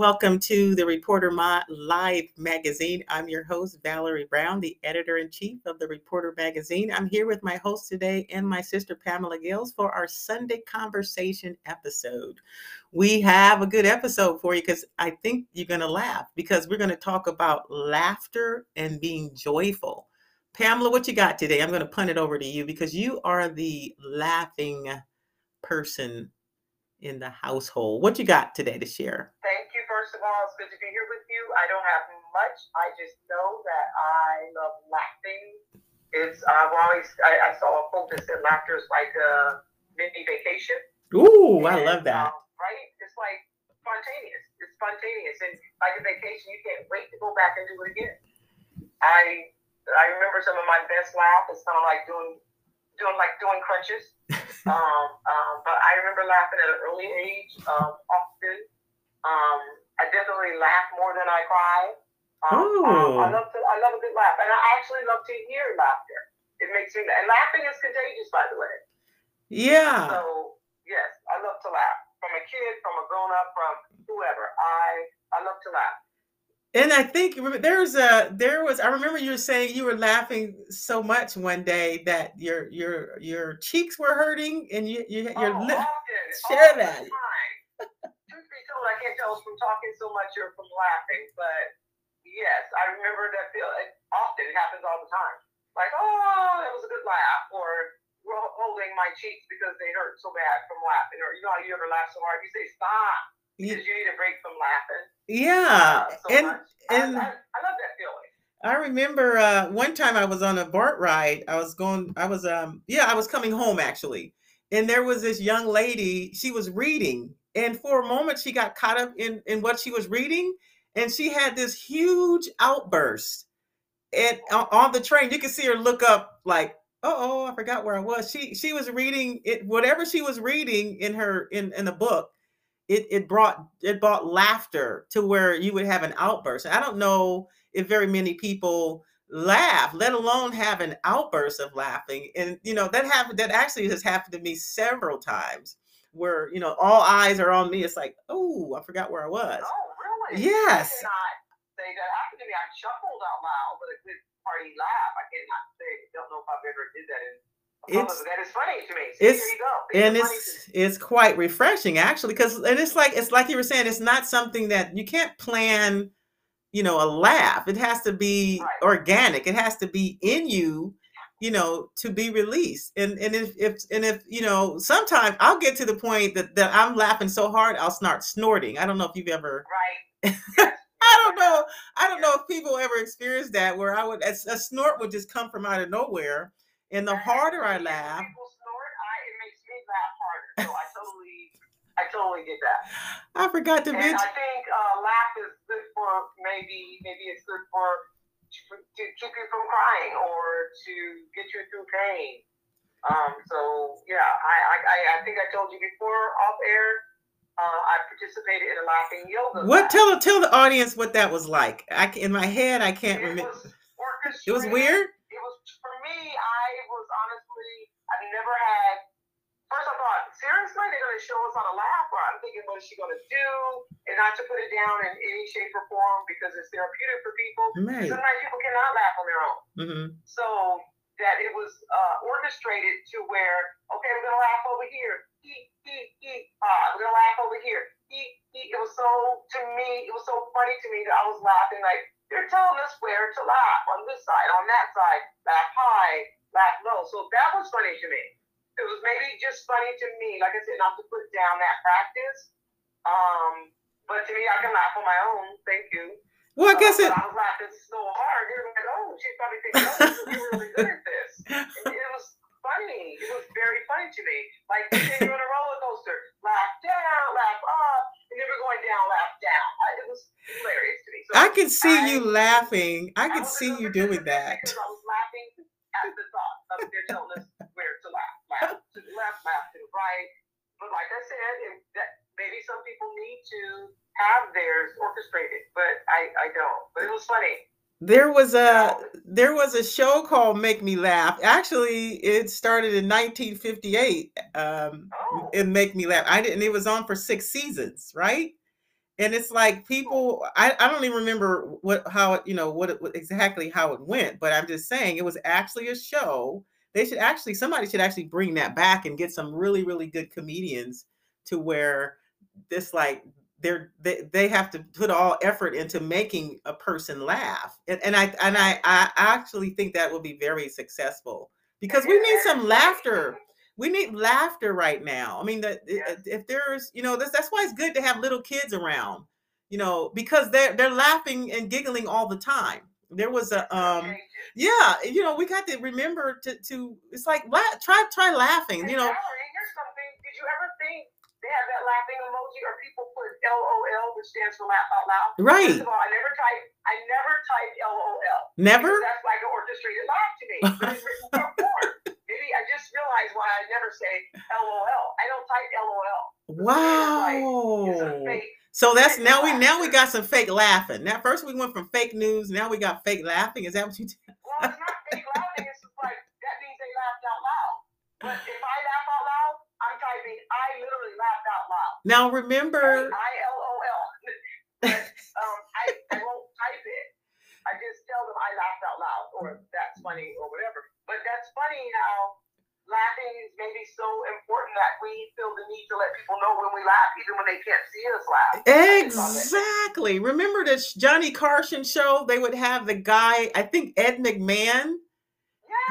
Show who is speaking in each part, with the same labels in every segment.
Speaker 1: Welcome to the Reporter Ma- Live magazine. I'm your host, Valerie Brown, the editor in chief of the Reporter magazine. I'm here with my host today and my sister Pamela Gills, for our Sunday conversation episode. We have a good episode for you because I think you're going to laugh because we're going to talk about laughter and being joyful. Pamela, what you got today? I'm going to punt it over to you because you are the laughing person in the household. What you got today to share?
Speaker 2: Thank. First of all, it's good to be here with you. I don't have much. I just know that I love laughing. It's I've always I, I saw a quote that said laughter is like a mini vacation.
Speaker 1: Ooh, I love that.
Speaker 2: Um, right? It's like spontaneous. It's spontaneous, and like a vacation, you can't wait to go back and do it again. I I remember some of my best laugh is kind of like doing doing like doing crunches. um, um, but I remember laughing at an early age, um, often. Um, definitely laugh more than I cry. Um, um, I love to, I love a good laugh, and I actually love to hear laughter. It makes me, and laughing is contagious, by the way.
Speaker 1: Yeah.
Speaker 2: So yes, I love to laugh. From a kid, from a grown up, from whoever, I I love to laugh.
Speaker 1: And I think there's a there was I remember you were saying you were laughing so much one day that your your your cheeks were hurting and you you your
Speaker 2: oh,
Speaker 1: lip
Speaker 2: often,
Speaker 1: share
Speaker 2: the
Speaker 1: that.
Speaker 2: Time. Truth be told, I can't tell it's from talking so much or from laughing, but yes, I remember that feel. It, often it happens all the time. Like, oh, that was a good laugh, or holding my cheeks because they hurt so bad from laughing, or you know how you ever laugh so hard, you say stop because you need a break from laughing.
Speaker 1: Yeah.
Speaker 2: uh, so
Speaker 1: And
Speaker 2: much.
Speaker 1: and
Speaker 2: I, I, I love that feeling.
Speaker 1: I remember uh, one time I was on a BART ride. I was going, I was, um, yeah, I was coming home actually. And there was this young lady, she was reading. And for a moment, she got caught up in, in what she was reading. And she had this huge outburst. And on, the train, you could see her look up like, oh, I forgot where I was. She she was reading it, whatever she was reading in her in, in the book, it it brought it brought laughter to where you would have an outburst. I don't know if very many people laugh, let alone have an outburst of laughing. And you know that happened. That actually has happened to me several times, where you know all eyes are on me. It's like, oh, I forgot where I was.
Speaker 2: Oh, really?
Speaker 1: Yes.
Speaker 2: I cannot say that happened to me. I chuckled out loud, but a good party laugh. I cannot say. Don't know if I've ever did that in.
Speaker 1: It's-
Speaker 2: that is funny to me. See,
Speaker 1: it's-
Speaker 2: there you go. Things
Speaker 1: and it's it's quite refreshing actually because and it's like it's like you were saying it's not something that you can't plan you know a laugh it has to be
Speaker 2: Right.
Speaker 1: organic it has to be in you you know to be released and and if, if and if you know sometimes i'll get to the point that, that i'm laughing so hard i'll start snorting i don't know if you've ever
Speaker 2: right. Yes.
Speaker 1: i don't know i don't know if people ever experienced that where i would a, a snort would just come from out of nowhere and the harder i
Speaker 2: happens to me. When
Speaker 1: laugh
Speaker 2: People snort. I, it makes me laugh harder. So I totally, I totally get that.
Speaker 1: i forgot to
Speaker 2: And
Speaker 1: mention
Speaker 2: I think uh, laugh is good for maybe maybe it's good for to keep you from crying or to get you through pain. Um, so yeah, I, I I- think I told you before off air. Uh, I participated in a laughing yoga.
Speaker 1: What
Speaker 2: class.
Speaker 1: tell tell the audience what that was like. I in my head I can't remember. It was weird.
Speaker 2: It was for me. I was honestly, I've never had. First, I thought, seriously, they're going to show us how to laugh. Or I'm thinking, what is she going to do? And not to put it down in any shape or form because it's therapeutic for people.
Speaker 1: Right.
Speaker 2: Sometimes people cannot laugh on their own.
Speaker 1: hmm
Speaker 2: So that it was uh, orchestrated to where, okay, we're gonna laugh over here. Eat, eat, eat. Ah, we're gonna laugh over here. Eat, eat. It was so to me, it was so funny to me that I was laughing like they're telling us where to laugh on this side, on that side, laugh high, laugh low. So that was funny to me. It was maybe just funny to me, like I said, not to put down that practice. Um, but to me, I can laugh on my own. Thank you.
Speaker 1: Well, I guess
Speaker 2: Uh,
Speaker 1: it.
Speaker 2: I was laughing so hard. They were like, "Oh, she's probably thinking, oh, you're really good at this." And it was funny. It was very funny to me. Like you're on a roller coaster, laugh down, laugh up, and then we're going down, laugh down. I, it was hilarious to me. So
Speaker 1: I can see
Speaker 2: I-
Speaker 1: you laughing. I can see you doing that.
Speaker 2: because I was laughing at the thought of they're telling us where to laugh, laugh to the left, laugh to the right. But like I said, it, that maybe some people need to have theirs orchestrated, but I, I don't. But it was funny.
Speaker 1: There was a there was a show called Make Me Laugh. Actually, it started in 1958. Um,
Speaker 2: Oh.
Speaker 1: and Make Me Laugh. I didn't. It was on for six seasons, right? and it's like people I, I don't even remember what how it you know what, it, what exactly how it went but i'm just saying it was actually a show they should actually somebody should actually bring that back and get some really really good comedians to where this like they're they, they have to put all effort into making a person laugh and, and i and I, I actually think that will be very successful because we need some laughter. We need laughter right now. I mean that
Speaker 2: Yes.
Speaker 1: if there's you know that's, that's why it's good to have little kids around you know because they're they're laughing and giggling all the time. There was a um yeah you know we got to remember to to it's like la- try try laughing you know.
Speaker 2: Valerie, here's something. Did you ever think they have that laughing emoji or people put LOL, which stands for laugh out loud?
Speaker 1: right
Speaker 2: First of all, I never type. I never type LOL.
Speaker 1: never
Speaker 2: that's like an orchestrated laugh to me. It's written form form. Maybe I just realized why I never say LOL. I don't type LOL. It's
Speaker 1: wow
Speaker 2: fake.
Speaker 1: so that's now we now we got some fake laughing now first we went from fake news now we got fake laughing is that what you did?
Speaker 2: Well, it's not fake laughing. It's just like that means they laughed out loud. But if I laugh out loud, I'm typing. I literally laughed out loud.
Speaker 1: Now remember
Speaker 2: I L O L. But um, I I won't type it. I just tell them I laughed out loud, or that's funny, or whatever. But that's funny how laughing is maybe so important that we feel the need to let people know when we laugh, even when they can't see us laugh. I just thought that-
Speaker 1: Exactly. Remember the Johnny Carson show? They would have the guy, I think Ed McMahon.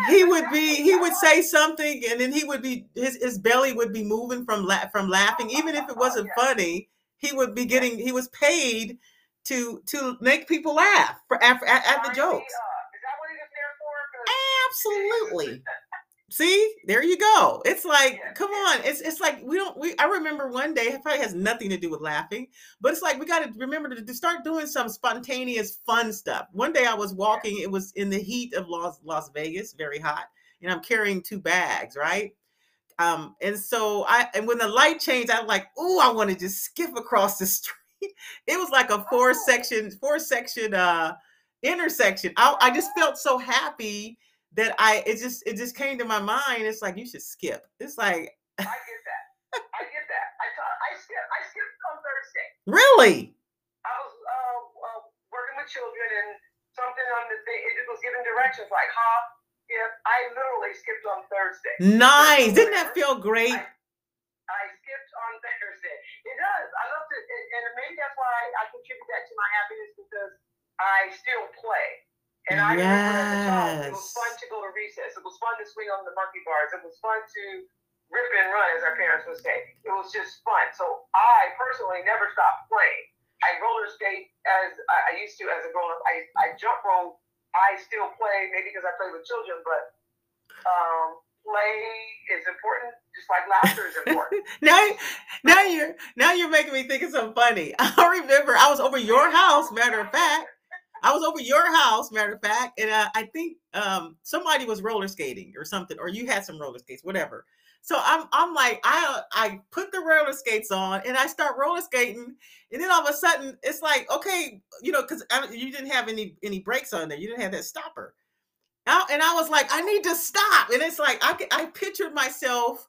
Speaker 1: He would be, he would say something, and then he would be, his his belly would be moving from la- from laughing, even if it wasn't funny. He would be getting, he was paid to to make people laugh for at, the jokes.
Speaker 2: uh, is that what he there for? 'Cause-
Speaker 1: Absolutely. See, there you go. It's like,
Speaker 2: Yeah.
Speaker 1: come on. It's it's like we don't. We I remember one day. It probably has nothing to do with laughing, but it's like we got to remember to, to start doing some spontaneous, fun stuff. One day I was walking. It was in the heat of Las Las Vegas, very hot, and I'm carrying two bags, right? Um, and so I and when the light changed, I'm like, oh, I want to just skip across the street. It was like a four
Speaker 2: Oh.
Speaker 1: section, four section uh intersection. I, I just felt so happy that I it just it just came to my mind. It's like you should skip. It's like
Speaker 2: I get that. I get that. I ta- I skipped. I skipped on Thursday.
Speaker 1: really
Speaker 2: I was uh, uh, working with children and something on the thing. It was giving directions like hop, skip. I literally skipped on Thursday.
Speaker 1: nice. Didn't that feel great?
Speaker 2: I skipped on Thursday. It does. I love to, and, and maybe that's why I contribute that to my happiness because I still play. And I remember as a child, it was fun to go to recess. It was fun to swing on the monkey bars. It was fun to rip and run, as our parents would say. It was just fun. So I personally never stopped playing. I roller skate as I I used to as a grown up. I, I jump rope. I still play, maybe because I play with children, but um, play is important, just like laughter is important.
Speaker 1: now, now you're now you're making me think of something funny. I remember I was over your house. Matter of fact, I was over your house. Matter of fact, and uh, I think um, somebody was roller skating or something, or you had some roller skates, whatever. So I'm I'm like I I put the roller skates on and I start roller skating, and then all of a sudden it's like okay, you know, because you didn't have any any brakes on there, you didn't have that stopper. Now- And I was like, I need to stop. And it's like I I pictured myself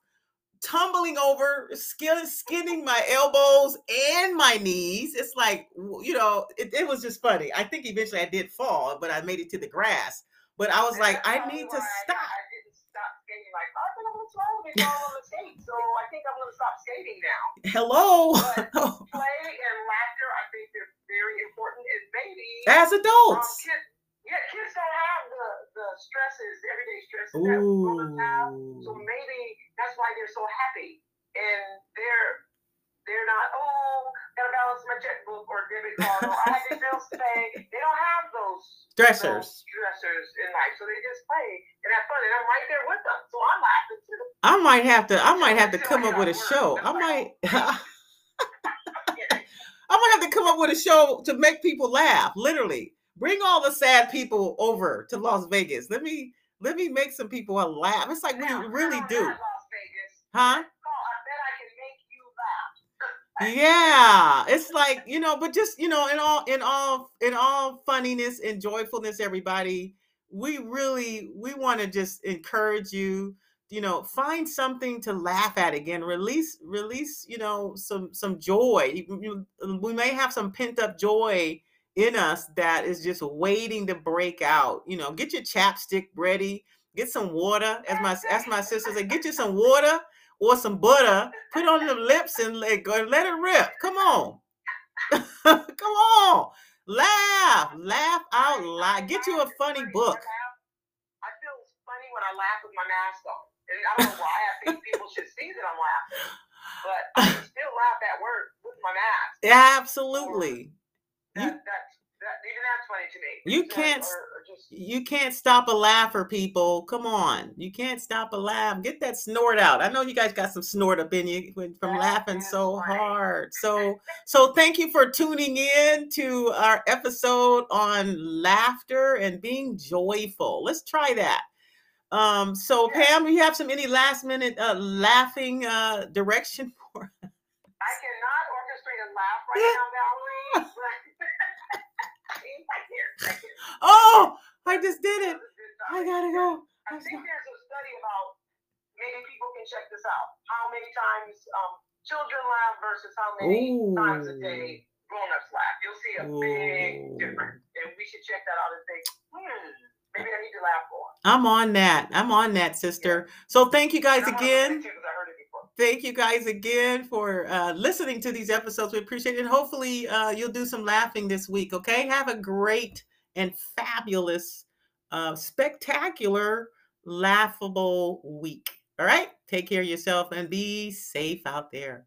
Speaker 1: tumbling over, skin, skinning my elbows and my knees. It's like, you know, it, it was just funny. I think eventually I did fall, but I made it to the grass. But I was
Speaker 2: And
Speaker 1: like, I need to stop.
Speaker 2: I, didn't stop skating. Like, I think I'm slow me fall on the skate, so I think I'm gonna stop skating now.
Speaker 1: Hello.
Speaker 2: Play and laughter, I think, are very important. And maybe
Speaker 1: As
Speaker 2: um,
Speaker 1: adults.
Speaker 2: kids, yeah, kids don't have the the stresses, everyday stresses that grown ups have. So
Speaker 1: Ooh.
Speaker 2: maybe that's why they're so happy, and they're they're not. Oh, gotta balance my checkbook or debit card. Or I have these bills to. They don't have those
Speaker 1: Dressers.
Speaker 2: those stressors in life, so they just play and have fun. And I'm right there with them, so I'm laughing too.
Speaker 1: I might have to. I might have to come up with a show. I might.
Speaker 2: Yeah.
Speaker 1: I might have to come up with a show to make people laugh. Literally, bring all the sad people over to Las Vegas. Let me let me make some people laugh. It's like we really do,
Speaker 2: Las Vegas.
Speaker 1: huh?
Speaker 2: Call, I bet I can make you laugh.
Speaker 1: Yeah, it's like you know, but just you know, in all in all in all funniness and joyfulness, everybody, we really we want to just encourage you you know find something to laugh at again release release you know some some joy you, uh, we may have some pent up joy in us that is just waiting to break out you know get your chapstick ready get some water as my as my sister said get you some water or some butter put on the lips and let go let it rip come on come on laugh laugh out loud get you a funny book
Speaker 2: I feel funny when I laugh with my mask on. And I don't know why. I think people should see that I'm laughing. But I still laugh at work with my mask.
Speaker 1: absolutely
Speaker 2: That,
Speaker 1: You-
Speaker 2: that's, that, even that's funny to me.
Speaker 1: You
Speaker 2: uh,
Speaker 1: can't
Speaker 2: Or,
Speaker 1: you can't stop a laugher, people. Come on, you can't stop a laugh. Get that snort out. I know you guys got some snort up in you from laughing so hard. So, so thank you for tuning in to our episode on laughter and being joyful. Let's try that. Um, so. Pam, you have some any last minute uh, laughing uh, direction for? Us?
Speaker 2: I cannot orchestrate a laugh right now, Valerie. But I can't. I can't.
Speaker 1: Oh, I just did it.
Speaker 2: That was a good
Speaker 1: I gotta go.
Speaker 2: I think there's a study about maybe people can check this out. How many times um, children laugh versus how many times a day grown-ups laugh. You'll see a big difference, and we should check that out and think, hmm, maybe I need to laugh more.
Speaker 1: I'm on that. I'm on that, sister. So thank you guys
Speaker 2: And I'm gonna listen
Speaker 1: again.
Speaker 2: to I heard it.
Speaker 1: Thank you guys again for uh, listening to these episodes. We appreciate it. And hopefully, uh, you'll do some laughing this week. Okay. Have a great and fabulous, uh, spectacular, laughable week. All right. Take care of yourself and be safe out there.